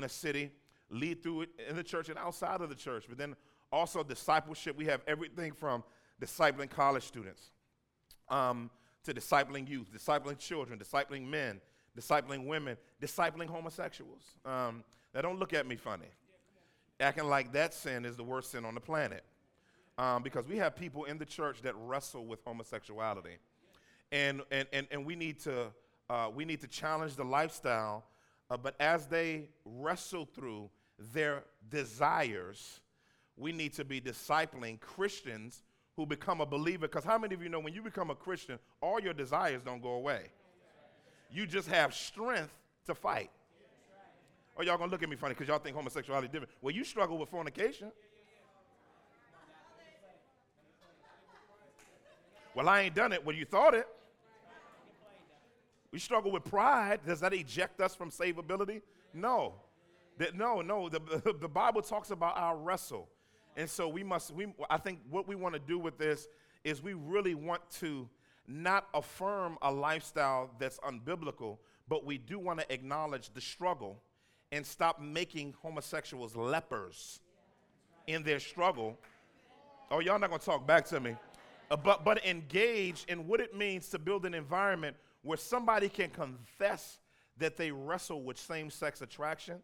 in a city, lead through it in the church and outside of the church. But then also discipleship. We have everything from discipling college students um, to discipling youth, discipling children, discipling men, discipling women, discipling homosexuals. Um, now, don't look at me funny. Acting like that sin is the worst sin on the planet. Um, because we have people in the church that wrestle with homosexuality. And, and, and, and we, need to, uh, we need to challenge the lifestyle, uh, but as they wrestle through their desires, we need to be discipling Christians who become a believer. Because how many of you know when you become a Christian, all your desires don't go away? You just have strength to fight. Or y'all gonna look at me funny because y'all think homosexuality is different. Well, you struggle with fornication. Well, I ain't done it. Well, you thought it. We struggle with pride. Does that eject us from savability? No. That, no, no. The, the Bible talks about our wrestle. And so we must, we, I think what we want to do with this is we really want to not affirm a lifestyle that's unbiblical, but we do want to acknowledge the struggle and stop making homosexuals lepers in their struggle. Oh, y'all not going to talk back to me. Uh, but, but engage in what it means to build an environment where somebody can confess that they wrestle with same sex attraction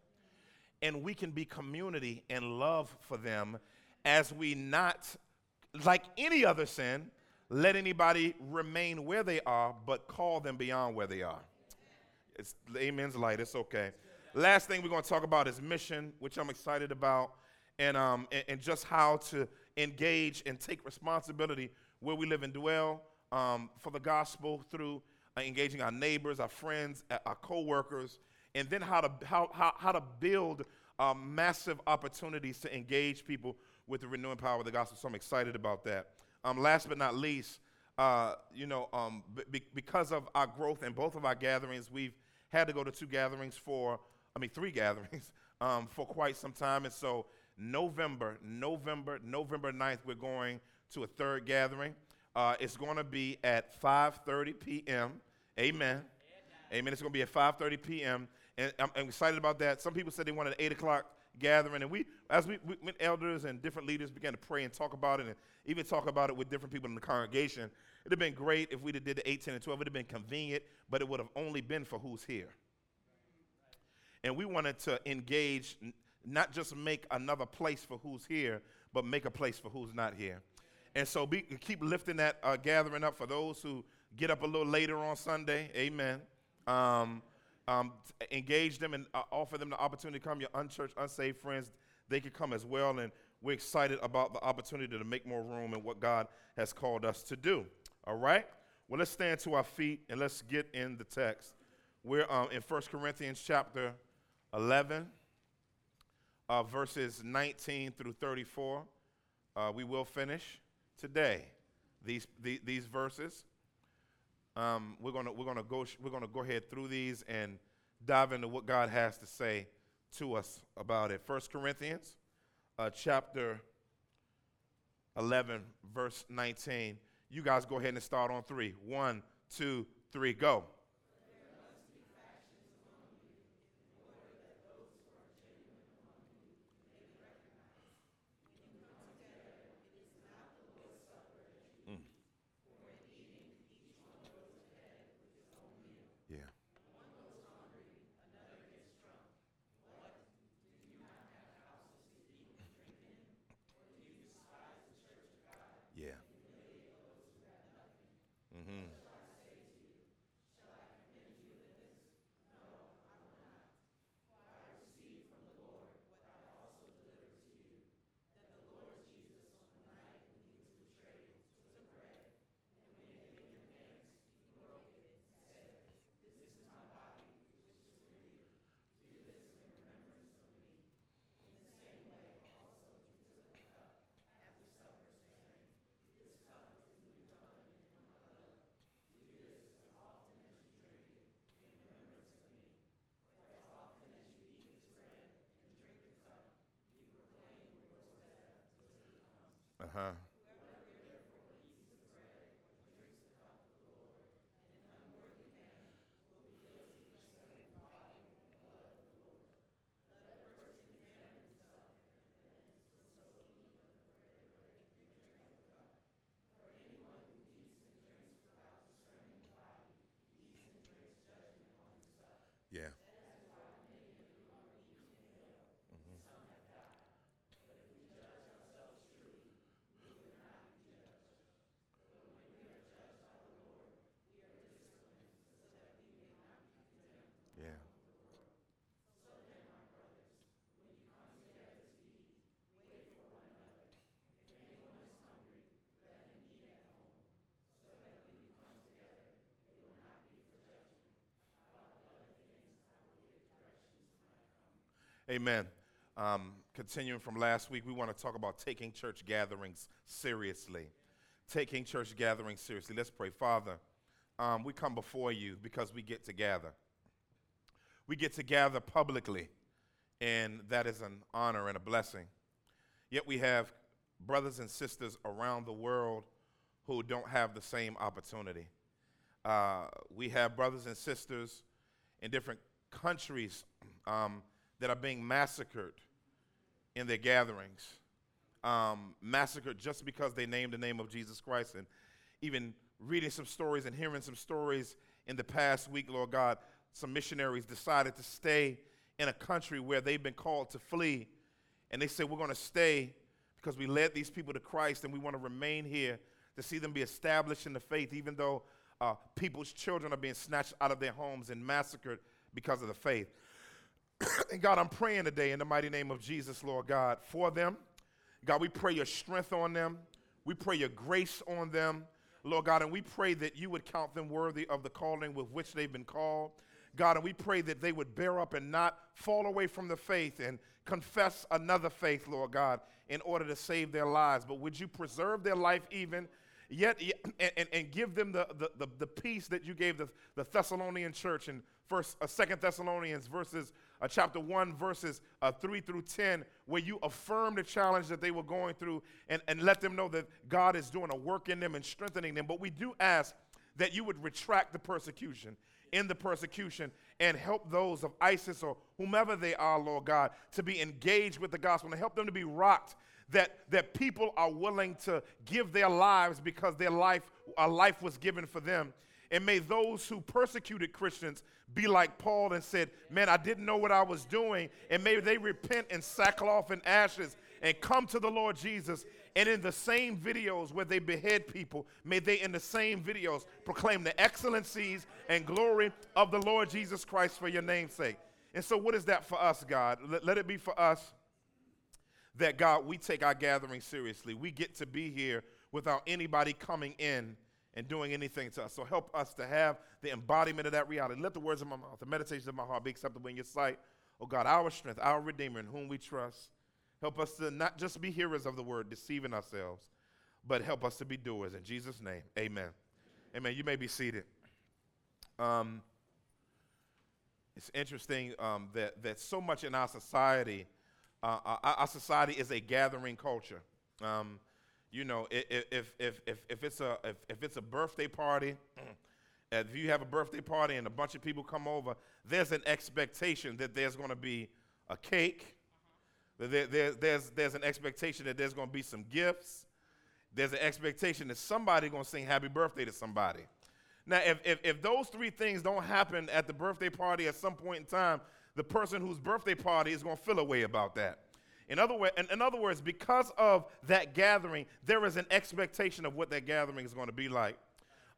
and we can be community and love for them as we not, like any other sin, let anybody remain where they are, but call them beyond where they are. It's amen's light. It's okay. Last thing we're going to talk about is mission, which I'm excited about, and, um, and, and just how to engage and take responsibility where we live and dwell um, for the gospel through engaging our neighbors, our friends, our coworkers, and then how to, how, how, how to build uh, massive opportunities to engage people with the renewing power of the gospel. So I'm excited about that. Um, last but not least, uh, you know, um, b- because of our growth in both of our gatherings, we've had to go to two gatherings for, I mean, three gatherings um, for quite some time. And so November, November, November 9th, we're going to a third gathering. Uh, it's going to be at 5:30 p.m. Amen. Amen. It's going to be at 5:30 p.m. And I'm, I'm, excited about that. Some people said they wanted an 8 o'clock gathering, and we, as we, we, elders and different leaders began to pray and talk about it, and even talk about it with different people in the congregation, it'd have been great if we'd have did the 8, 10, and 12. It'd have been convenient, but it would have only been for who's here. And we wanted to engage, not just make another place for who's here, but make a place for who's not here. And so be, keep lifting that uh, gathering up for those who get up a little later on Sunday. Amen. Um, um, engage them and uh, offer them the opportunity to come. Your unchurched, unsaved friends, they can come as well. And we're excited about the opportunity to make more room in what God has called us to do. All right? Well, let's stand to our feet and let's get in the text. We're um, in 1 Corinthians chapter 11, uh, verses 19 through 34. Uh, we will finish today these, the, these verses. Um, we're gonna we're gonna go we're gonna go ahead through these and dive into what God has to say to us about it. First Corinthians, uh, chapter 11, verse 19. You guys go ahead and start on three. One, two, three, go. Yeah. Amen. Um, continuing from last week, we want to talk about taking church gatherings seriously. Taking church gatherings seriously. Let's pray. Father, um, we come before you because we get to gather. We get to gather publicly, and that is an honor and a blessing. Yet we have brothers and sisters around the world who don't have the same opportunity. Uh, we have brothers and sisters in different countries. Um, that are being massacred in their gatherings. Um, massacred just because they named the name of Jesus Christ. And even reading some stories and hearing some stories in the past week, Lord God, some missionaries decided to stay in a country where they've been called to flee. And they said, We're going to stay because we led these people to Christ and we want to remain here to see them be established in the faith, even though uh, people's children are being snatched out of their homes and massacred because of the faith. and God, I'm praying today in the mighty name of Jesus, Lord God, for them. God, we pray your strength on them. We pray your grace on them, Lord God, and we pray that you would count them worthy of the calling with which they've been called. God, and we pray that they would bear up and not fall away from the faith and confess another faith, Lord God, in order to save their lives. But would you preserve their life even? Yet, and, and, give them the, the, the, the, peace that you gave the, the Thessalonian church in first, uh, Second Thessalonians verses uh, chapter 1, verses uh, 3 through 10, where you affirm the challenge that they were going through and, and let them know that God is doing a work in them and strengthening them. But we do ask that you would retract the persecution, in the persecution, and help those of ISIS or whomever they are, Lord God, to be engaged with the gospel and help them to be rocked. That, that people are willing to give their lives because their life, a life was given for them. And may those who persecuted Christians be like Paul and said, Man, I didn't know what I was doing. And may they repent in sackcloth and ashes and come to the Lord Jesus. And in the same videos where they behead people, may they in the same videos proclaim the excellencies and glory of the Lord Jesus Christ for your name's sake. And so, what is that for us, God? Let, let it be for us that, God, we take our gathering seriously. We get to be here without anybody coming in and doing anything to us. So help us to have the embodiment of that reality. Let the words of my mouth, the meditations of my heart be acceptable in your sight. Oh God, our strength, our Redeemer in whom we trust. Help us to not just be hearers of the word, deceiving ourselves, but help us to be doers. In Jesus' name, amen. Amen. You may be seated. Um, it's interesting um, that, that so much in our society, uh, our, our, society is a gathering culture. Um, you know, if, if, if, if, it's, a, if, if it's a birthday party, if you have a birthday party and a bunch of people come over, there's an expectation that there's going to be a cake. Uh-huh. There, there, there's, there's an expectation that there's going to be some gifts. There's an expectation that somebody's going to sing happy birthday to somebody. Now, if, if, if those three things don't happen at the birthday party at some point in time, the person whose birthday party is going to feel a way about that. In other, way, in, in other words, because of that gathering, there is an expectation of what that gathering is going to be like.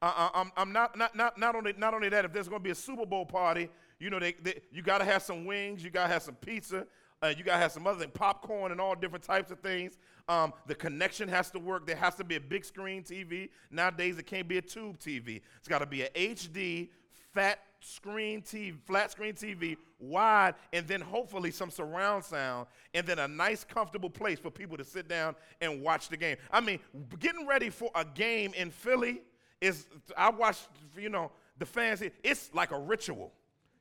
Uh, uh I'm, I'm not, not, not, not, only, not only that, if there's going to be a Super Bowl party, you know, they, they you got to have some wings, you got to have some pizza, uh, you got to have some other things, popcorn and all different types of things. Um, the connection has to work. There has to be a big screen TV. Nowadays, it can't be a tube TV. It's got to be an HD, fat screen TV, flat screen TV, wide, and then hopefully some surround sound, and then a nice, comfortable place for people to sit down and watch the game. I mean, getting ready for a game in Philly is, I watched, you know, the fans, it's like a ritual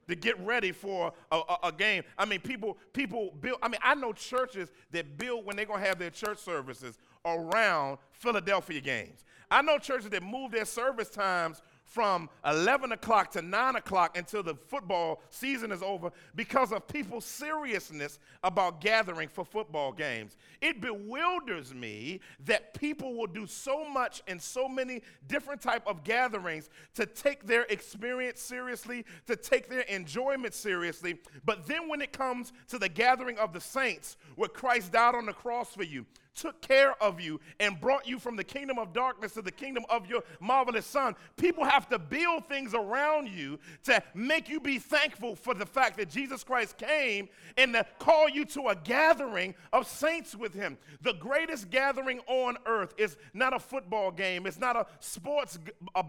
to get ready for a, a, a, game. I mean, people people build. I mean, I know churches that build when they're gonna have their church services around Philadelphia games. I know churches that move their service times from 11 o'clock to 9 o'clock until the football season is over because of people's seriousness about gathering for football games. It bewilders me that people will do so much in so many different type of gatherings to take their experience seriously, to take their enjoyment seriously, but then when it comes to the gathering of the saints, where Christ died on the cross for you, took care of you and brought you from the kingdom of darkness to the kingdom of your marvelous son. People have to build things around you to make you be thankful for the fact that Jesus Christ came and to call you to a gathering of saints with him. The greatest gathering on earth is not a football game, it's not a sports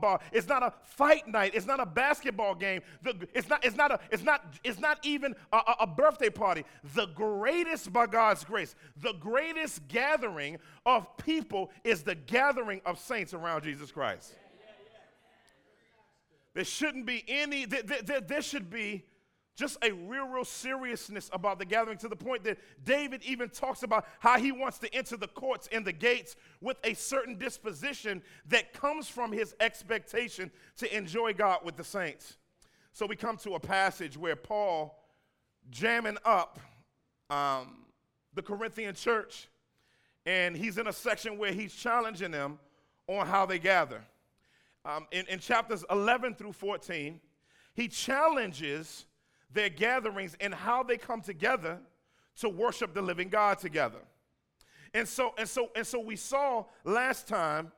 bar, it's not a fight night, it's not a basketball game, the, it's, not, it's, not a, it's, not, it's not even a, a birthday party. The greatest, by God's grace, the greatest gathering gathering of people is the gathering of saints around Jesus Christ. There shouldn't be any, there, should be just a real, real seriousness about the gathering to the point that David even talks about how he wants to enter the courts and the gates with a certain disposition that comes from his expectation to enjoy God with the saints. So we come to a passage where Paul, jamming up um, the Corinthian church, and he's in a section where he's challenging them on how they gather. Um, in, in chapters 11 through 14, he challenges their gatherings and how they come together to worship the living God together. And so, and so, and so we saw last time,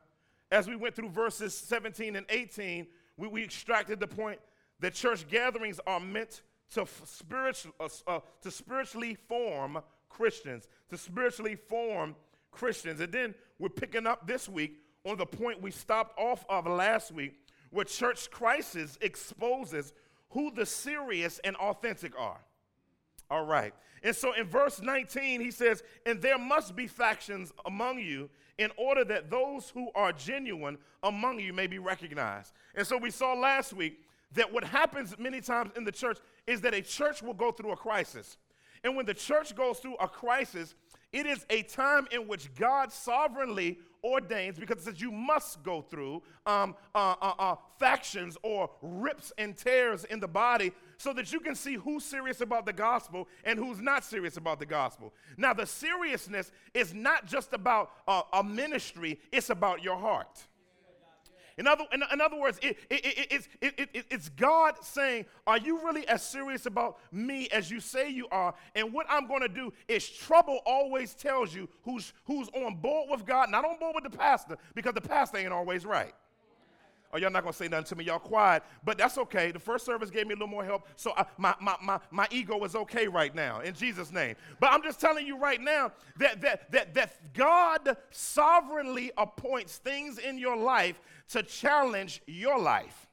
as we went through verses 17 and 18, we, we extracted the point that church gatherings are meant to, spiritual, uh, uh, to spiritually form Christians, to spiritually form Christians. And then we're picking up this week on the point we stopped off of last week, where church crisis exposes who the serious and authentic are. All right. And so in verse 19, he says, And there must be factions among you in order that those who are genuine among you may be recognized. And so we saw last week that what happens many times in the church is that a church will go through a crisis. And when the church goes through a crisis, it is a time in which God sovereignly ordains, because it says you must go through um, uh, uh, uh, factions or rips and tears in the body so that you can see who's serious about the gospel and who's not serious about the gospel. Now, the seriousness is not just about a ministry, it's about your heart. In other, in, in other words, it, it, it, it's God saying, Are you really as serious about me as you say you are? And what I'm going to do is trouble always tells you who's, who's on board with God, not on board with the pastor, because the pastor ain't always right. Oh, y'all not gonna say nothing to me, y'all quiet, but that's okay. The first service gave me a little more help, so I, my, my, my, my ego is okay right now, in Jesus' name. But I'm just telling you right now that, that, that, that God sovereignly appoints things in your life to challenge your life.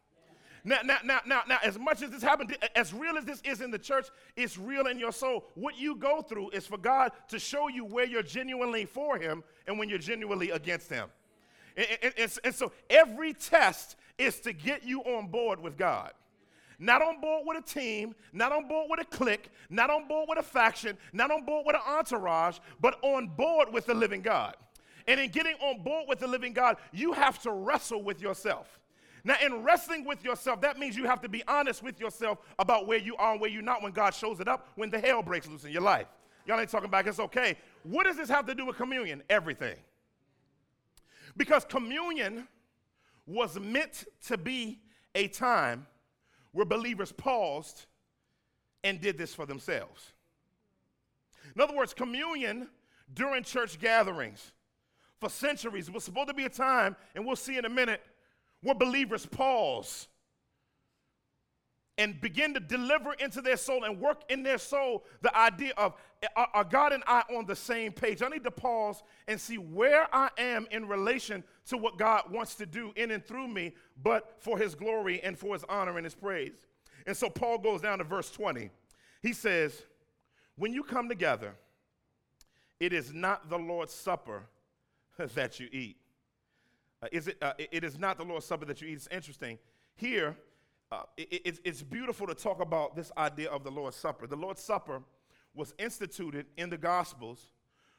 Now, now, now, now, now, as much as this happened, as real as this is in the church, it's real in your soul. What you go through is for God to show you where you're genuinely for Him and when you're genuinely against Him. And, and, and, so every test is to get you on board with God. Not on board with a team, not on board with a clique, not on board with a faction, not on board with an entourage, but on board with the living God. And in getting on board with the living God, you have to wrestle with yourself. Now, in wrestling with yourself, that means you have to be honest with yourself about where you are and where you're not when God shows it up, when the hell breaks loose in your life. Y'all ain't talking about it's okay. What does this have to do with communion? Everything. Because communion was meant to be a time where believers paused and did this for themselves. In other words, communion during church gatherings for centuries was supposed to be a time, and we'll see in a minute, where believers pause and begin to deliver into their soul and work in their soul the idea of are, God and I on the same page? I need to pause and see where I am in relation to what God wants to do in and through me, but for his glory and for his honor and his praise. And so Paul goes down to verse 20. He says, When you come together, it is not the Lord's Supper that you eat. Uh, is it, uh, it is not the Lord's Supper that you eat. It's interesting. Here, uh, it, it's, it's beautiful to talk about this idea of the Lord's Supper. The Lord's Supper was instituted in the Gospels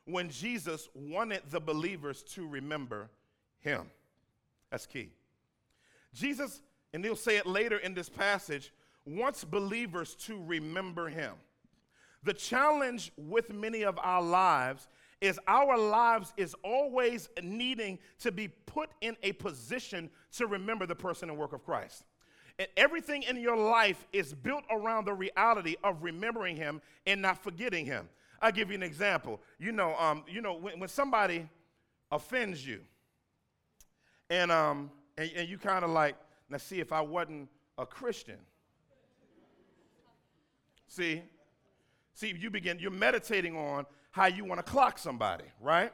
when Jesus wanted the believers to remember him. That's key. Jesus and he'll say it later in this passage, wants believers to remember him. The challenge with many of our lives is our lives is always needing to be put in a position to remember the person and work of Christ. And everything in your life is built around the reality of remembering him and not forgetting him. I'll give you an example. You know, um, you know when, when somebody offends you, and, um, and, and you kind of like, now see, if I wasn't a Christian, see, see, you begin, you're meditating on how you want to clock somebody, right?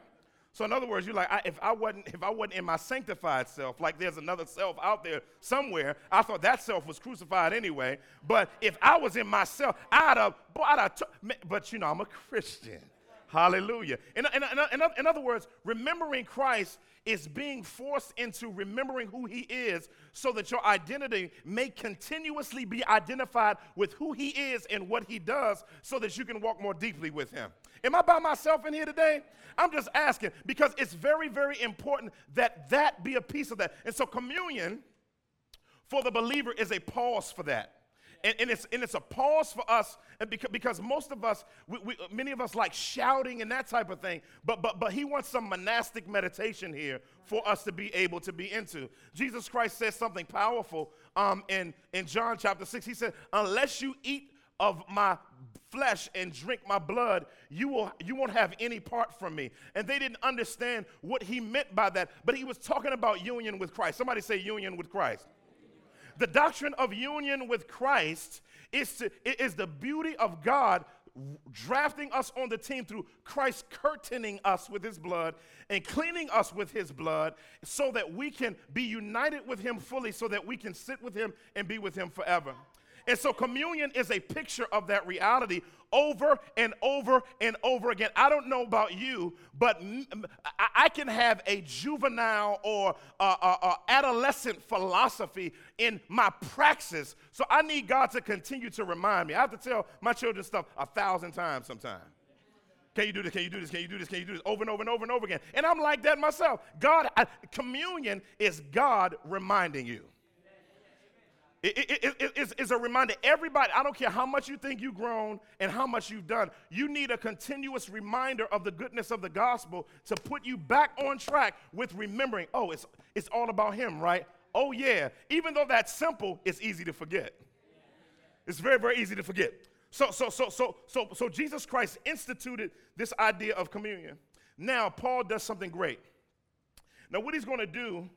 So in other words, you're like, I, if I wasn't, if I wasn't in my sanctified self, like there's another self out there somewhere, I thought that self was crucified anyway. But if I was in myself, I'd have, I'd have t- but you know, I'm a Christian. Hallelujah. In, in, in, in, other words, remembering Christ is being forced into remembering who he is so that your identity may continuously be identified with who he is and what he does so that you can walk more deeply with him. Am I by myself in here today? I'm just asking because it's very, very important that that be a piece of that. And so, communion for the believer is a pause for that. And, and, it's, and it's a pause for us because, because most of us, we, we, many of us like shouting and that type of thing, but, but, but he wants some monastic meditation here for us to be able to be into. Jesus Christ says something powerful um, in, in John chapter 6. He said, Unless you eat of my flesh and drink my blood, you, will, you won't have any part from me. And they didn't understand what he meant by that, but he was talking about union with Christ. Somebody say union with Christ. The doctrine of union with Christ is, to, is the beauty of God drafting us on the team through Christ curtaining us with his blood and cleaning us with his blood so that we can be united with him fully, so that we can sit with him and be with him forever. And so communion is a picture of that reality over and over and over again. I don't know about you, but I can have a juvenile or a, a, a adolescent philosophy in my praxis. So I need God to continue to remind me. I have to tell my children stuff a thousand times sometimes. Can you do this? Can you do this? Can you do this? Can you do this? Over and over and over and over again. And I'm like that myself. God, I, communion is God reminding you. It, it, it, it's, it's a reminder. Everybody, I don't care how much you think you've grown and how much you've done, you need a continuous reminder of the goodness of the gospel to put you back on track with remembering, oh, it's, it's all about Him, right? Oh, yeah. Even though that's simple, it's easy to forget. It's very, very easy to forget. So, so, so, so, so, so Jesus Christ instituted this idea of communion. Now, Paul does something great. Now, what he's going to do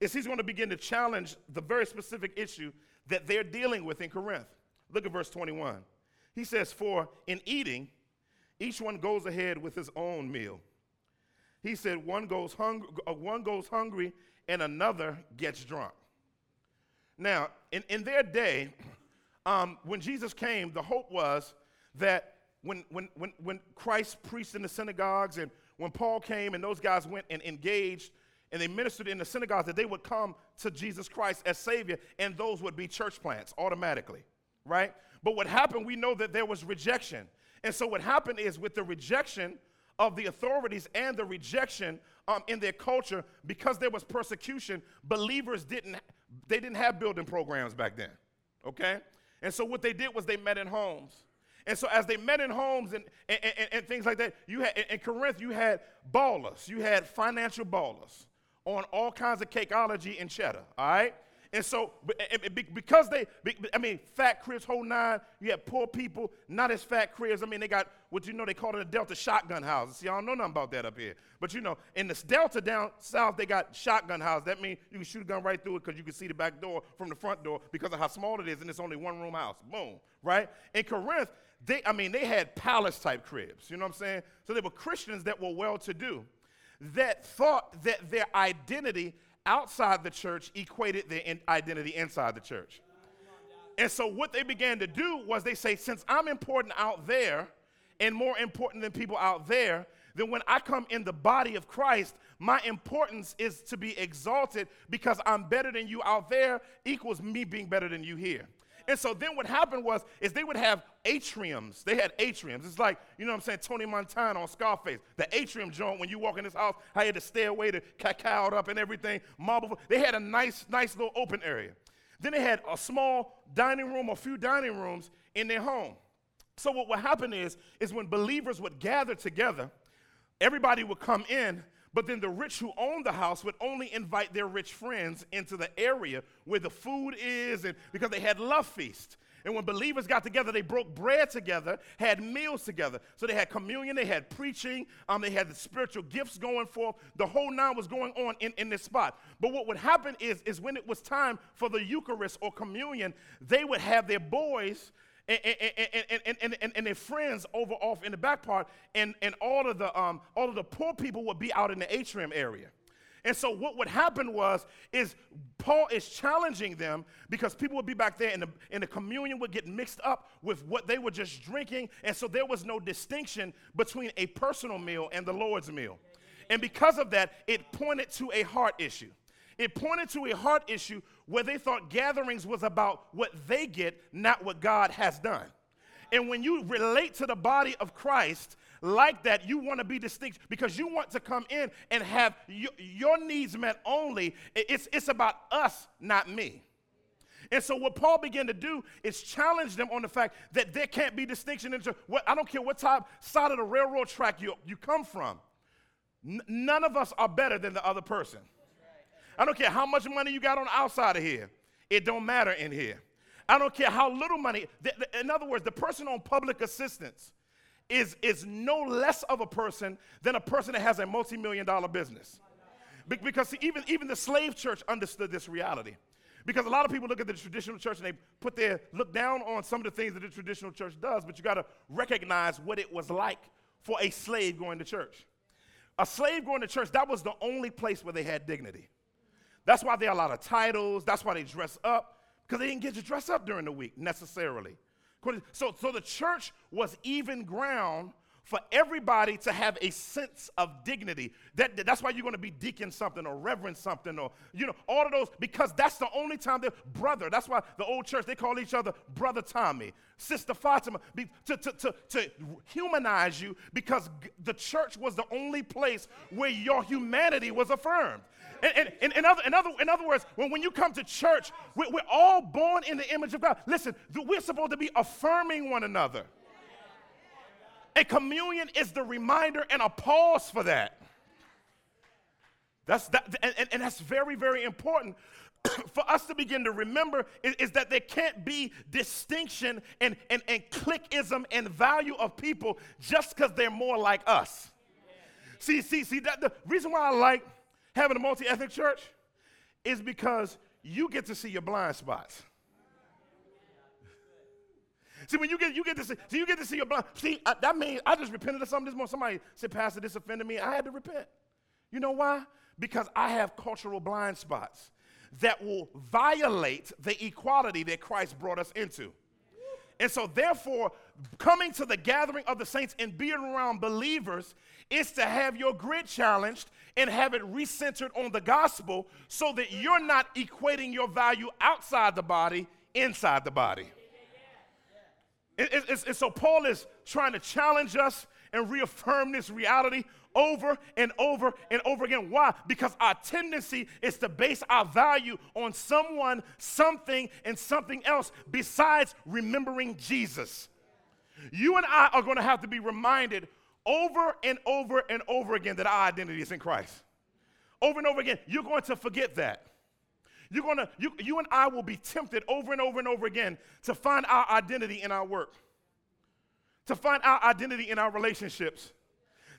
is he's going to begin to challenge the very specific issue that they're dealing with in Corinth. Look at verse 21. He says, For in eating, each one goes ahead with his own meal. He said, One goes, hung- uh, one goes hungry and another gets drunk. Now, in, in their day, um, when Jesus came, the hope was that when, when, when, when Christ preached in the synagogues and when Paul came and those guys went and engaged and they ministered in the synagogues that they would come to Jesus Christ as Savior, and those would be church plants automatically, right? But what happened, we know that there was rejection. And so what happened is with the rejection of the authorities and the rejection um, in their culture, because there was persecution, believers didn't, they didn't have building programs back then, okay? And so what they did was they met in homes. And so as they met in homes and, and, and, and things like that, you had in Corinth, you had ballers, you had financial ballers on all kinds of cakeology and cheddar, all right? And so, because they, I mean, fat cribs, whole nine, you have poor people, not as fat cribs. I mean, they got what you know they call it a Delta shotgun house. See, I don't know nothing about that up here. But you know, in this Delta down south, they got shotgun house. That means you can shoot a gun right through it because you can see the back door from the front door because of how small it is, and it's only one room house. Boom, right? In Corinth, they, I mean, they had palace type cribs. You know what I'm saying? So they were Christians that were well to do that thought that their identity outside the church equated their in identity inside the church. And so what they began to do was they say, since I'm important out there and more important than people out there, then when I come in the body of Christ, my importance is to be exalted because I'm better than you out there equals me being better than you here. And so then what happened was is they would have atriums. They had atriums. It's like, you know what I'm saying, Tony Montana on Scarface. The atrium joint when you walk in this house, I had to stay away to cacao it up and everything, marble. They had a nice, nice little open area. Then they had a small dining room, a few dining rooms in their home. So what would happen is, is when believers would gather together, everybody would come in, but then the rich who owned the house would only invite their rich friends into the area where the food is, and because they had love feast. And when believers got together, they broke bread together, had meals together. So they had communion, they had preaching, um, they had the spiritual gifts going forth. The whole nine was going on in, in this spot. But what would happen is, is when it was time for the Eucharist or communion, they would have their boys and, and, and, and, and, their friends over off in the back part, and, and all, of the, um, all of the poor people would be out in the atrium area. And so what would happen was, is Paul is challenging them because people would be back there and the, and the communion would get mixed up with what they were just drinking. And so there was no distinction between a personal meal and the Lord's meal. And because of that, it pointed to a heart issue. It pointed to a heart issue where they thought gatherings was about what they get, not what God has done. And when you relate to the body of Christ like that, you want to be distinct because you want to come in and have your, your needs met only. It's, it's about us, not me. And so what Paul began to do is challenge them on the fact that there can't be distinction into what I don't care what type side of the railroad track you, you come from. N- none of us are better than the other person. I don't care how much money you got on the outside of here. It don't matter in here. I don't care how little money. In other words, the person on public assistance is, is no less of a person than a person that has a multi-million dollar business. Because see, even, even the slave church understood this reality. Because a lot of people look at the traditional church and they put their look down on some of the things that the traditional church does, but you got to recognize what it was like for a slave going to church. A slave going to church, that was the only place where they had dignity. That's why there are a lot of titles. That's why they dress up, because they didn't get to dress up during the week necessarily. So, so the church was even ground for everybody to have a sense of dignity. That, that's why you're going to be deacon something or reverend something or, you know, all of those, because that's the only time they're brother. That's why the old church, they call each other Brother Tommy, Sister Fatima, be, to, to, to, to humanize you because the church was the only place where your humanity was affirmed. In, in, in, other, in, other, in other words, when, when you come to church, we're, we're all born in the image of God. Listen, we're supposed to be affirming one another. And communion is the reminder and a pause for that. That's that, and, and that's very, very important for us to begin to remember is, is, that there can't be distinction and, and, and clickism and value of people just because they're more like us. See, see, see, that the reason why I like having a multi-ethnic church is because you get to see your blind spots. See, when you get you get to see, so you get to see your blind. See, I, that means I just repented of something this morning. Somebody said, Pastor, this offended me. I had to repent. You know why? Because I have cultural blind spots that will violate the equality that Christ brought us into. And so, therefore, coming to the gathering of the saints and being around believers is to have your grid challenged and have it recentered on the gospel so that you're not equating your value outside the body, inside the body. And, so, Paul is trying to challenge us and reaffirm this reality over and over and over again. Why? Because our tendency is to base our value on someone, something, and something else besides remembering Jesus. You and I are going to have to be reminded over and over and over again that our identity is in Christ. Over and over again, you're going to forget that. You're gonna, you, you and I will be tempted over and over and over again to find our identity in our work, to find our identity in our relationships,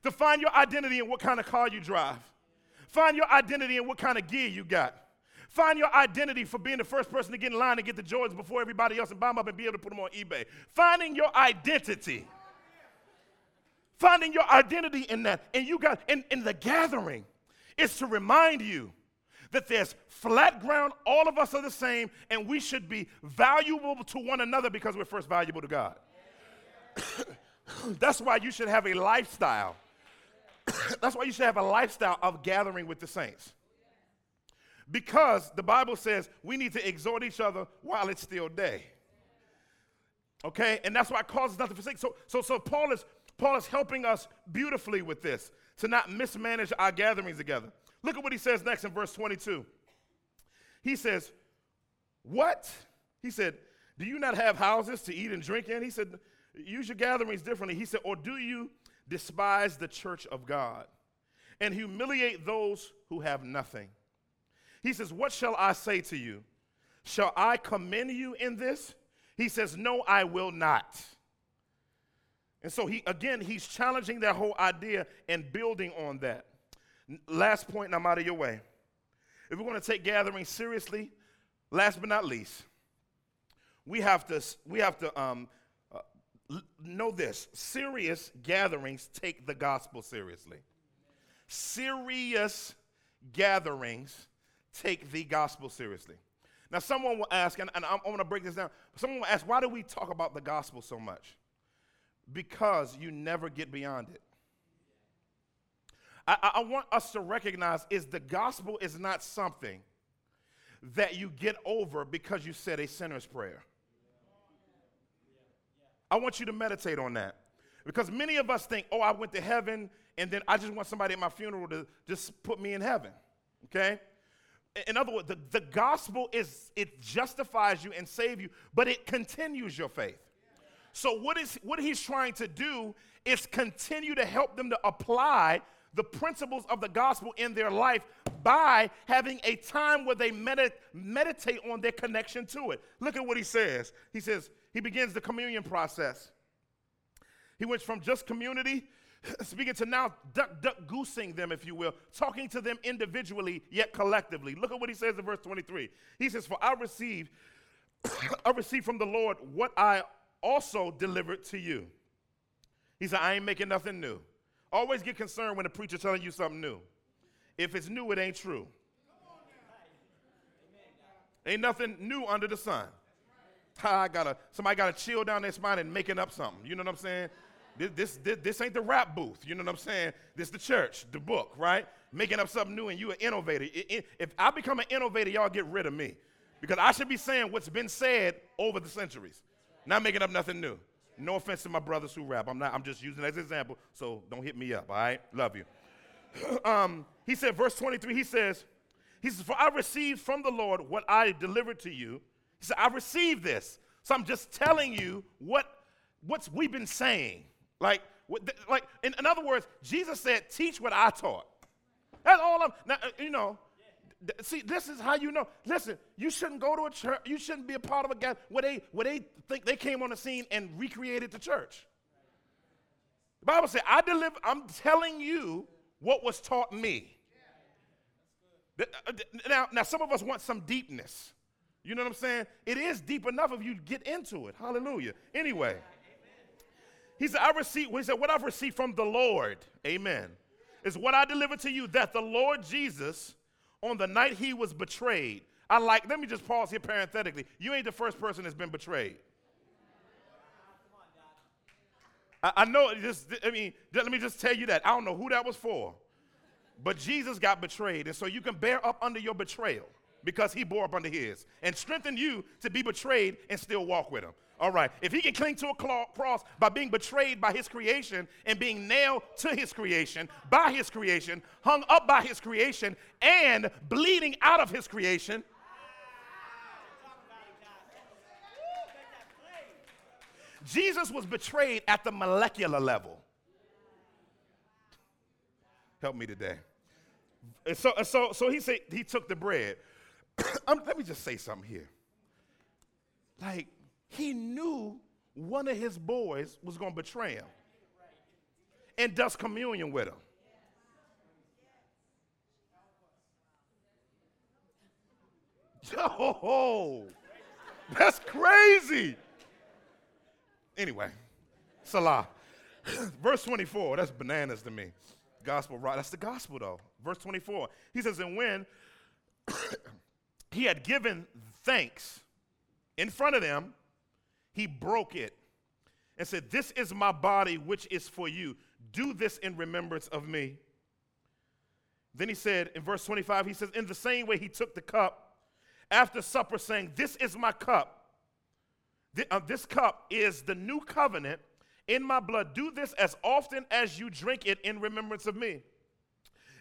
to find your identity in what kind of car you drive, find your identity in what kind of gear you got. Find your identity for being the first person to get in line and get the Jordans before everybody else and buy them up and be able to put them on eBay. Finding your identity. Finding your identity in that. And you got, in, in the gathering, is to remind you that there's flat ground, all of us are the same, and we should be valuable to one another because we're first valuable to God. That's why you should have a lifestyle. That's why you should have a lifestyle of gathering with the saints. Because the Bible says we need to exhort each other while it's still day. Okay? And that's why it causes nothing to forsake. So, so, so Paul is Paul is helping us beautifully with this to not mismanage our gatherings together. Look at what he says next in verse 22. He says, What? He said, Do you not have houses to eat and drink in? He said, Use your gatherings differently. He said, Or do you despise the church of God and humiliate those who have nothing? He says, What shall I say to you? Shall I commend you in this? He says, No, I will not. And so he again he's challenging that whole idea and building on that. Last point, and I'm out of your way. If we're going to take gathering seriously, last but not least, we have to we have to um, uh, know this: serious gatherings take the gospel seriously. Serious gatherings take the gospel seriously. Now, someone will ask, and, and I'm, I'm going to break this down. Someone will ask, why do we talk about the gospel so much? Because you never get beyond it. I, I, want us to recognize is the gospel is not something that you get over because you said a sinner's prayer. I want you to meditate on that. Because many of us think, oh, I went to heaven and then I just want somebody at my funeral to just put me in heaven. Okay? In other words, the, the gospel is, it justifies you and save you, but it continues your faith. So what is what he's trying to do is continue to help them to apply the principles of the gospel in their life by having a time where they medit- meditate on their connection to it. Look at what he says. He says he begins the communion process. He went from just community speaking to now duck duck goosing them if you will talking to them individually yet collectively look at what he says in verse 23 he says for i received i received from the lord what i also delivered to you. He said, I ain't making nothing new. Always get concerned when a preacher telling you something new. If it's new, it ain't true. Ain't nothing new under the sun. I gotta, somebody gotta chill down their spine and making up something. You know what I'm saying? This, this, this, this ain't the rap booth. You know what I'm saying? This the church, the book, right? Making up something new and you an innovator. If I become an innovator, y'all get rid of me. Because I should be saying what's been said over the centuries. Not making up nothing new. No offense to my brothers who rap. I'm not. I'm just using as an example. So don't hit me up. All right. Love you. um, he said, verse 23. He says, he says, for I received from the Lord what I delivered to you. He said, I received this. So I'm just telling you what what's we've been saying. Like, what, like in, in other words, Jesus said, teach what I taught. That's all I'm. Now, uh, you know, See, this is how you know. Listen, you shouldn't go to a church. You shouldn't be a part of a guy where they where they think they came on the scene and recreated the church. The Bible said, "I deliver." I'm telling you what was taught me. Uh, now, now, some of us want some deepness. You know what I'm saying? It is deep enough if you get into it. Hallelujah. Anyway, he said, "I received." He said, "What I've received from the Lord, Amen, is what I deliver to you that the Lord Jesus." On the night he was betrayed. I like, let me just pause here parenthetically. You ain't the first person that's been betrayed. I, I know, just, I mean, let me just tell you that. I don't know who that was for, but Jesus got betrayed. And so you can bear up under your betrayal because he bore up under his and strengthen you to be betrayed and still walk with him. All right. If he can cling to a cross by being betrayed by his creation and being nailed to his creation, by his creation, hung up by his creation, and bleeding out of his creation, Jesus was betrayed at the molecular level. Help me today. And so, so, so he said he took the bread. um, let me just say something here. Like, he knew one of his boys was going to betray him and does communion with him. Oh, that's crazy. Anyway, Selah. Verse 24, that's bananas to me. Gospel, right? That's the gospel, though. Verse 24, he says, And when he had given thanks in front of them, he broke it and said, This is my body, which is for you. Do this in remembrance of me. Then he said in verse 25, he says, In the same way he took the cup after supper, saying, This is my cup. uh, this cup is the new covenant in my blood. Do this as often as you drink it in remembrance of me.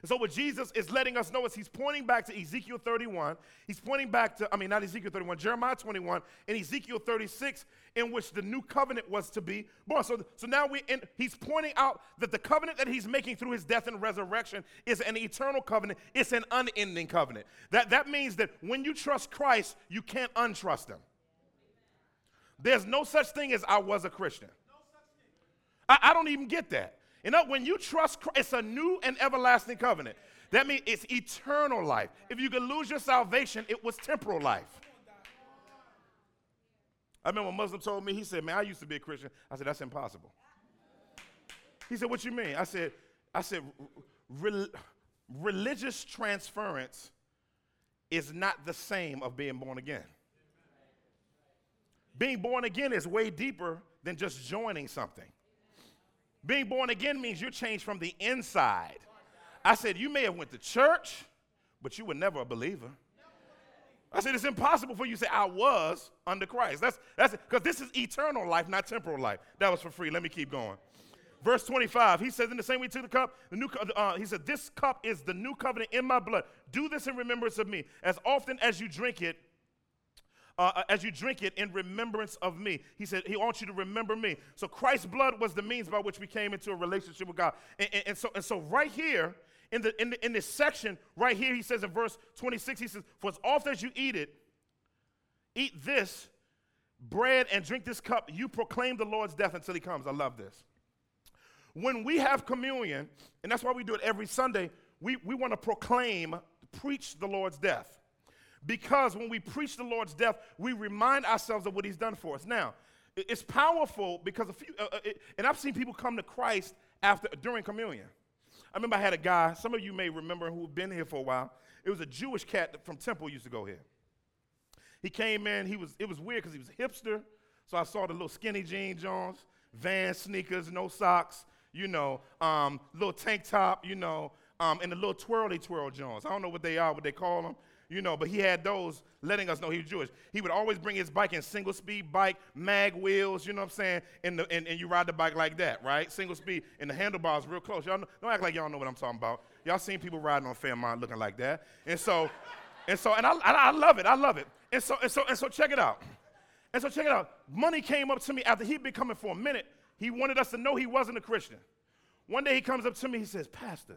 And so, what Jesus is letting us know is he's pointing back to Ezekiel 31. He's pointing back to, I mean, not Ezekiel 31, Jeremiah 21, and Ezekiel 36, in which the new covenant was to be born. So, so now we, in, he's pointing out that the covenant that he's making through his death and resurrection is an eternal covenant, it's an unending covenant. That, that means that when you trust Christ, you can't untrust him. There's no such thing as I was a Christian. I, I don't even get that. You know, when you trust Christ, it's a new and everlasting covenant. That means it's eternal life. If you could lose your salvation, it was temporal life. I remember a Muslim told me, he said, Man, I used to be a Christian. I said, That's impossible. He said, What you mean? I said, I said, Re- religious transference is not the same of being born again. Being born again is way deeper than just joining something. Being born again means you're changed from the inside. I said, you may have went to church, but you were never a believer. I said, it's impossible for you to say, I was under Christ. That's that's because this is eternal life, not temporal life. That was for free. Let me keep going. Verse 25, he says, in the same way to the cup, the new, uh, he said, This cup is the new covenant in my blood. Do this in remembrance of me. As often as you drink it, uh, uh, as you drink it in remembrance of me. He said, He wants you to remember me. So Christ's blood was the means by which we came into a relationship with God. And, and, and so, and so, right here, in, the, in, the, in this section, right here, he says in verse 26, he says, For as often as you eat it, eat this bread and drink this cup, you proclaim the Lord's death until he comes. I love this. When we have communion, and that's why we do it every Sunday, we, we want to proclaim, preach the Lord's death. Because when we preach the Lord's death, we remind ourselves of what He's done for us. Now, it's powerful because a few, uh, uh, it, and I've seen people come to Christ after during communion. I remember I had a guy. Some of you may remember who've been here for a while. It was a Jewish cat from Temple used to go here. He came in. He was. It was weird because he was a hipster. So I saw the little skinny jean Jones, Van sneakers, no socks. You know, um, little tank top. You know, um, and the little twirly twirl Jones. I don't know what they are, what they call them you know, but he had those letting us know he was Jewish. He would always bring his bike in single speed bike, mag wheels, you know what I'm saying? And, the, and, and you ride the bike like that, right? Single speed, and the handlebars real close. Y'all know, don't act like y'all know what I'm talking about. Y'all seen people riding on Fairmount looking like that. And so, and so, and I, I love it, I love it. And so, and so, and so check it out. And so check it out. Money came up to me after he'd been coming for a minute. He wanted us to know he wasn't a Christian. One day he comes up to me, he says, Pastor,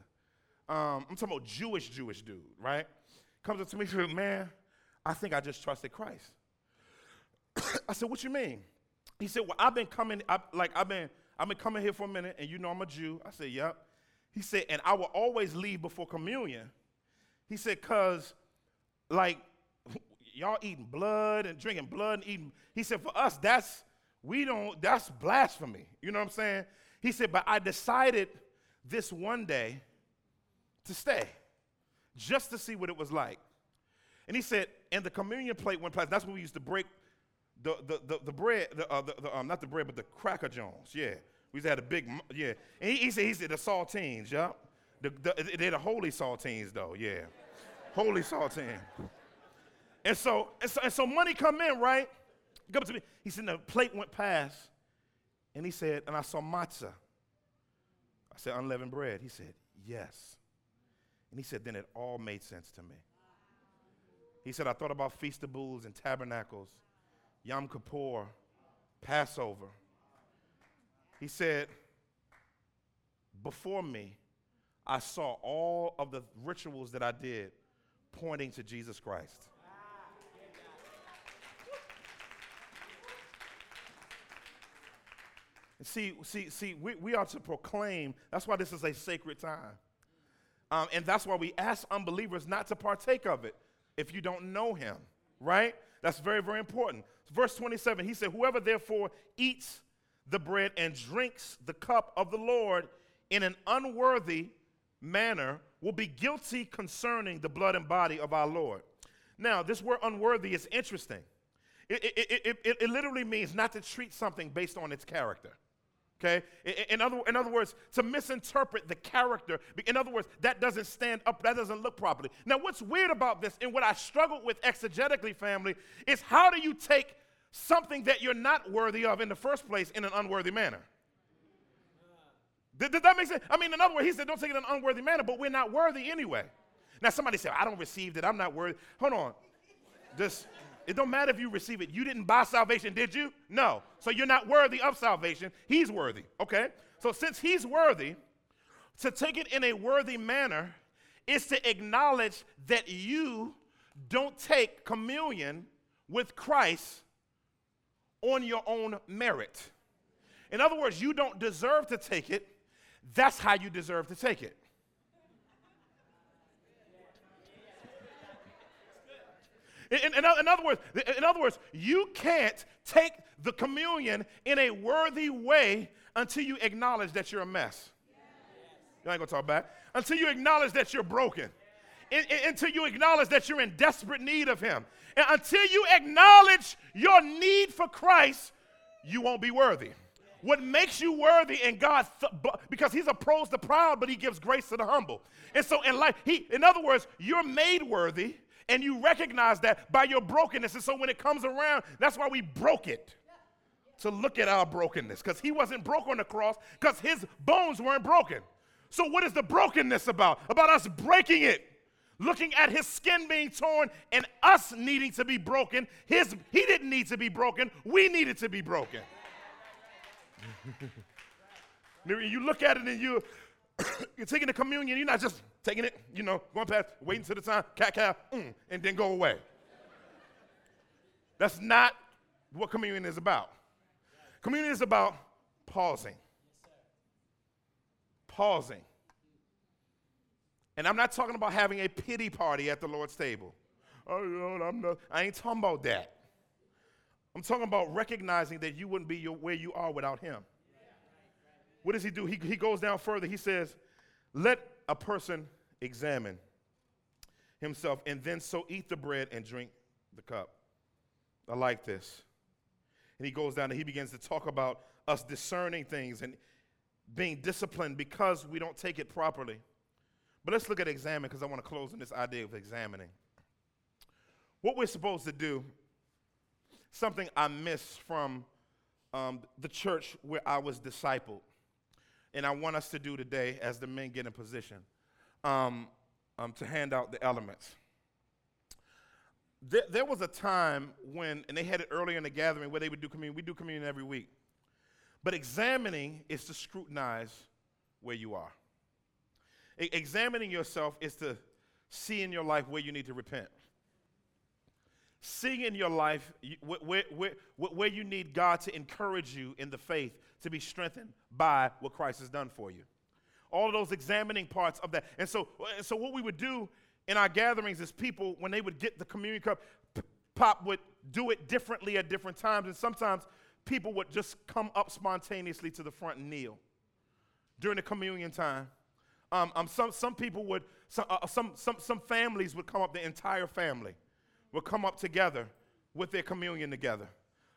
um, I'm talking about Jewish, Jewish dude, right? comes up to me and says, Man, I think I just trusted Christ. I said, What you mean? He said, Well, I've been coming, I, like I've been, I've been coming here for a minute, and you know I'm a Jew. I said, Yep. He said, and I will always leave before communion. He said, cause like y'all eating blood and drinking blood and eating. He said, for us, that's we don't, that's blasphemy. You know what I'm saying? He said, but I decided this one day to stay just to see what it was like. And he said, and the communion plate went past. That's when we used to break the, the, the, the bread, the, uh, the, the um, not the bread, but the cracker jones. Yeah. We used to have a big, yeah. And he, he, said, he said the saltines, yeah. The, the, they're the holy saltines, though, yeah. holy saltine. And so, and so, and so money come in, right? He comes to me. He said, the plate went past. And he said, and I saw matzah. I said, unleavened bread. He said, yes. And he said, then it all made sense to me. He said, I thought about Feast of Booths and Tabernacles, Yom Kippur, Passover. He said, before me, I saw all of the rituals that I did pointing to Jesus Christ. See, see, see, we, we are to proclaim, that's why this is a sacred time. Um, and that's why we ask unbelievers not to partake of it if you don't know him, right? That's very, very important. Verse 27, he said, Whoever therefore eats the bread and drinks the cup of the Lord in an unworthy manner will be guilty concerning the blood and body of our Lord. Now, this word unworthy is interesting. It, it, it, it, it literally means not to treat something based on its character. Okay? In other, in other words, to misinterpret the character. In other words, that doesn't stand up, that doesn't look properly. Now, what's weird about this and what I struggled with exegetically, family, is how do you take something that you're not worthy of in the first place in an unworthy manner. Did, did that make sense? I mean, in other words, he said, don't take it in an unworthy manner, but we're not worthy anyway. Now, somebody said, I don't receive it. I'm not worthy. Hold on. Just, it don't matter if you receive it. You didn't buy salvation, did you? No. So you're not worthy of salvation. He's worthy, okay? So since he's worthy, to take it in a worthy manner is to acknowledge that you don't take communion with Christ on your own merit. In other words, you don't deserve to take it. That's how you deserve to take it. In, in, in, other words, in other words, you can't take the communion in a worthy way until you acknowledge that you're a mess. You ain't gonna talk back. Until you acknowledge that you're broken. In, until you acknowledge that you're in desperate need of Him. And until you acknowledge your need for Christ, you won't be worthy. What makes you worthy in God, th- because He's opposed the proud, but He gives grace to the humble. And so in life, He, in other words, you're made worthy, and you recognize that by your brokenness. And so when it comes around, that's why we broke it to look at our brokenness, because He wasn't broke on the cross, because His bones weren't broken. So, what is the brokenness about? About us breaking it, looking at his skin being torn and us needing to be broken. His, he didn't need to be broken, we needed to be broken. you look at it and you, you're taking the communion, you're not just taking it, you know, going past, waiting to the time, cat cow, mm, and then go away. That's not what communion is about. Communion is about pausing pausing. And I'm not talking about having a pity party at the Lord's table. Oh, Lord, I'm not, I ain't talking about that. I'm talking about recognizing that you wouldn't be your, where you are without Him. What does He do? He, he goes down further. He says, Let a person examine himself and then so eat the bread and drink the cup. I like this. And he goes down and he begins to talk about us discerning things. And being disciplined because we don't take it properly. But let's look at examine because I want to close on this idea of examining. What we're supposed to do, something I missed from um, the church where I was discipled, and I want us to do today as the men get in position um, um, to hand out the elements. There, there was a time when, and they had it earlier in the gathering where they would do communion. We do communion every week. But examining is to scrutinize where you are. E- examining yourself is to see in your life where you need to repent. Seeing in your life where, where, where, you need God to encourage you in the faith to be strengthened by what Christ has done for you. All of those examining parts of that. And so, so what we would do in our gatherings is people, when they would get the communion cup, Pop would do it differently at different times. And sometimes people would just come up spontaneously to the front and kneel during the communion time. Um, um, some, some people would, some, uh, some, some, some families would come up, the entire family would come up together with their communion together.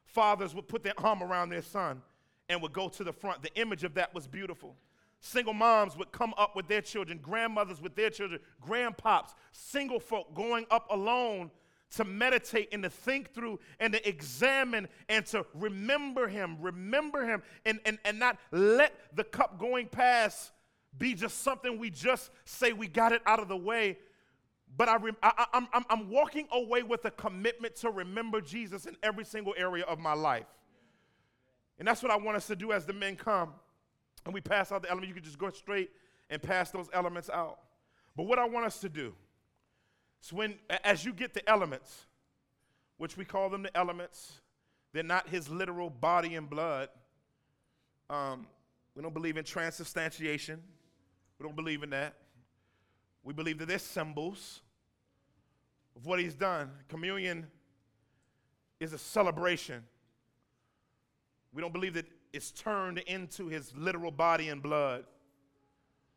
Fathers would put their arm around their son and would go to the front. The image of that was beautiful. Single moms would come up with their children, grandmothers with their children, grandpops, single folk going up alone to meditate and to think through and to examine and to remember him, remember him, and, and, and not let the cup going past be just something we just say we got it out of the way. But I, I, I'm, I'm, I'm walking away with a commitment to remember Jesus in every single area of my life. And that's what I want us to do as the men come and we pass out the elements. You can just go straight and pass those elements out. But what I want us to do is when as you get the elements, which we call them the elements, they're not his literal body and blood. Um, we don't believe in transubstantiation. We don't believe in that. We believe that they're symbols of what he's done. Communion is a celebration. We don't believe that it's turned into his literal body and blood.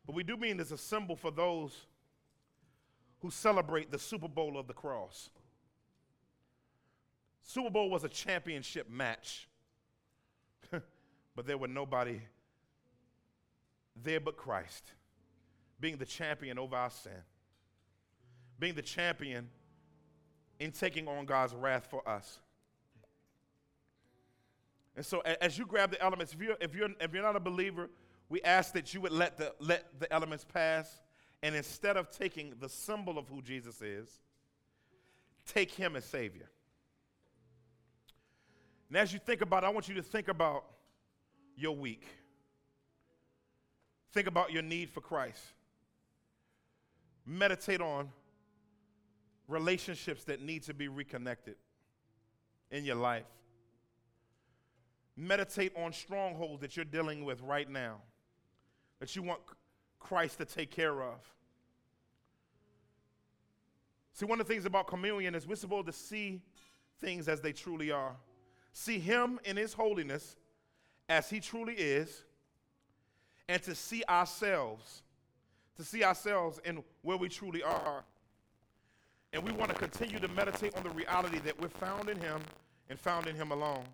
But we do mean it's a symbol for those who celebrate the Super Bowl of the cross. Super Bowl was a championship match, but there were nobody there but Christ, being the champion over our sin, being the champion in taking on God's wrath for us. And so as you grab the elements, if you're, if you're, if you're not a believer, we ask that you would let the, let the elements pass. And instead of taking the symbol of who Jesus is, take him as Savior. And as you think about it, I want you to think about your week. Think about your need for Christ. Meditate on relationships that need to be reconnected in your life. Meditate on strongholds that you're dealing with right now that you want Christ to take care of. See, one of the things about communion is we're supposed to see things as they truly are. See Him in His holiness as He truly is, and to see ourselves, to see ourselves in where we truly are. And we want to continue to meditate on the reality that we're found in Him and found in Him alone.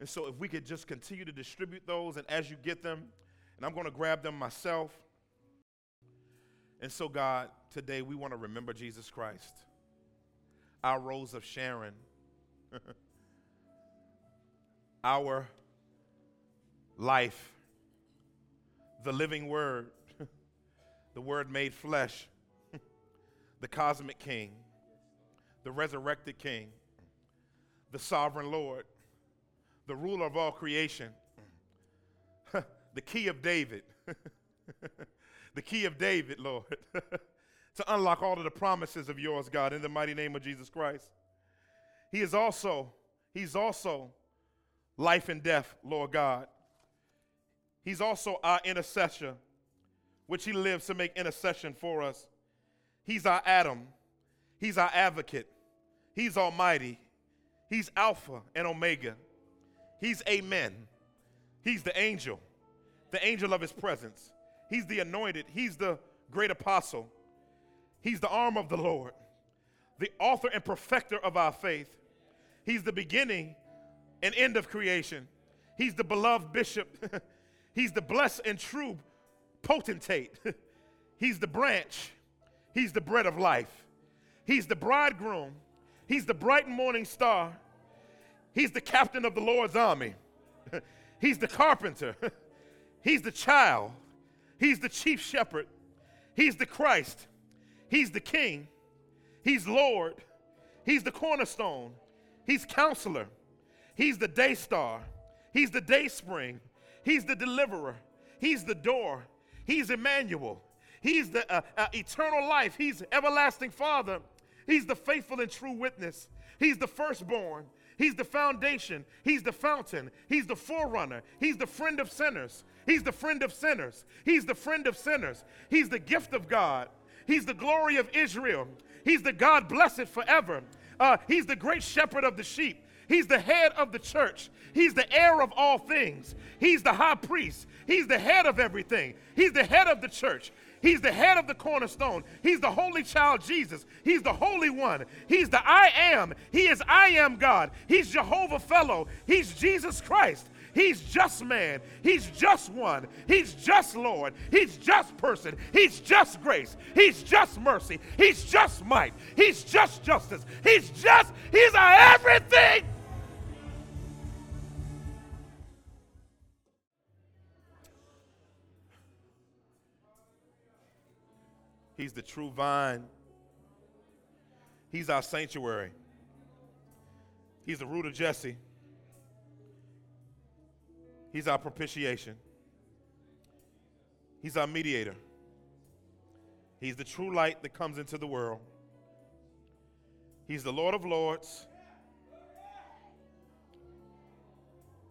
And so, if we could just continue to distribute those, and as you get them, and I'm going to grab them myself. And so, God, today we want to remember Jesus Christ, our Rose of Sharon, our life, the living Word, the Word made flesh, the cosmic King, the resurrected King, the sovereign Lord the ruler of all creation, the key of David, the key of David, Lord, to unlock all of the promises of yours, God, in the mighty name of Jesus Christ. He is also, he's also life and death, Lord God. He's also our intercessor, which he lives to make intercession for us. He's our Adam. He's our advocate. He's almighty. He's Alpha and Omega. He's Amen. He's the angel, the angel of his presence. He's the anointed. He's the great apostle. He's the arm of the Lord, the author and perfecter of our faith. He's the beginning and end of creation. He's the beloved bishop. He's the blessed and true potentate. He's the branch. He's the bread of life. He's the bridegroom. He's the bright morning star. He's the captain of the Lord's army. He's the carpenter. He's the child. He's the chief shepherd. He's the Christ. He's the king. He's Lord. He's the cornerstone. He's counselor. He's the day star. He's the day spring. He's the deliverer. He's the door. He's Emmanuel. He's the uh, uh, eternal life. He's everlasting Father. He's the faithful and true witness. He's the firstborn. He's the foundation. He's the fountain. He's the forerunner. He's the friend of sinners. He's the friend of sinners. He's the friend of sinners. He's the gift of God. He's the glory of Israel. He's the God blessed forever. Uh, he's the great shepherd of the sheep. He's the head of the church. He's the heir of all things. He's the high priest. He's the head of everything. He's the head of the church. He's the head of the cornerstone. He's the holy child Jesus. He's the holy one. He's the I am. He is I am God. He's Jehovah fellow. He's Jesus Christ. He's just man. He's just one. He's just Lord. He's just person. He's just grace. He's just mercy. He's just might. He's just justice. He's just, he's everything. He's the true vine. He's our sanctuary. He's the root of Jesse. He's our propitiation. He's our mediator. He's the true light that comes into the world. He's the Lord of Lords.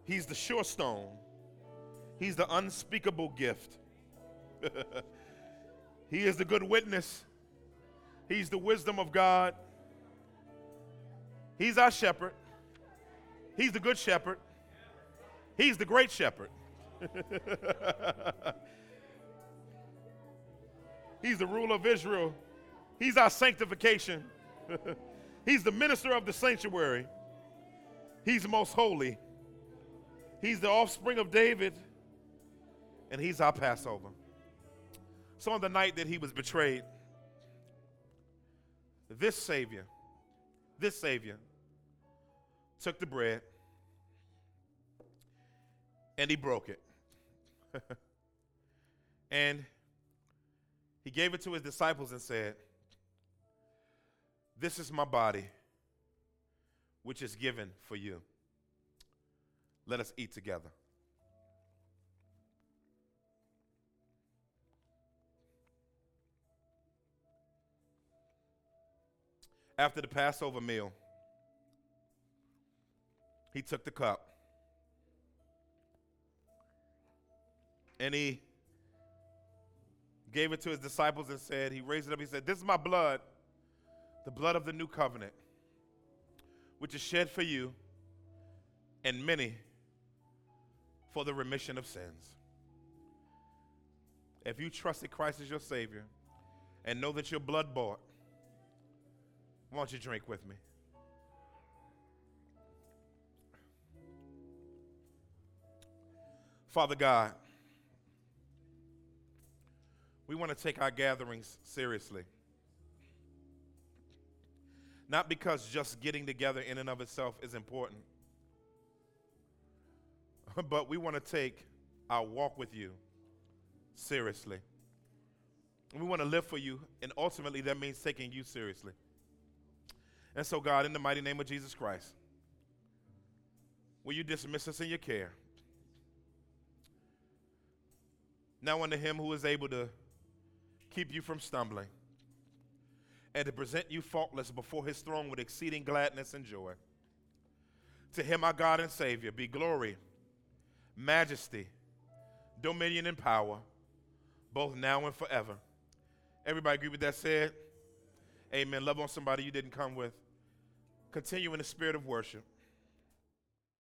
He's the sure stone. He's the unspeakable gift. He is the good witness. He's the wisdom of God. He's our shepherd. He's the good shepherd. He's the great shepherd. He's the ruler of Israel. He's our sanctification. He's the minister of the sanctuary. He's the most holy. He's the offspring of David. And he's our Passover. So on the night that he was betrayed, this Savior, this Savior, took the bread, and he broke it. and he gave it to his disciples and said, This is my body, which is given for you. Let us eat together. After the Passover meal, he took the cup and he gave it to his disciples and said, He raised it up. He said, This is my blood, the blood of the new covenant, which is shed for you and many for the remission of sins. If you trusted Christ as your Savior and know that you're blood bought, why don't you drink with me? Father God, we want to take our gatherings seriously. Not because just getting together in and of itself is important, but we want to take our walk with you seriously. We want to live for you, and ultimately that means taking you seriously. And so, God, in the mighty name of Jesus Christ, will you dismiss us in your care? Now unto him who is able to keep you from stumbling and to present you faultless before his throne with exceeding gladness and joy. To him, our God and Savior, be glory, majesty, dominion, and power, both now and forever. Everybody agree with that said? Amen. Love on somebody you didn't come with. Continue in the spirit of worship.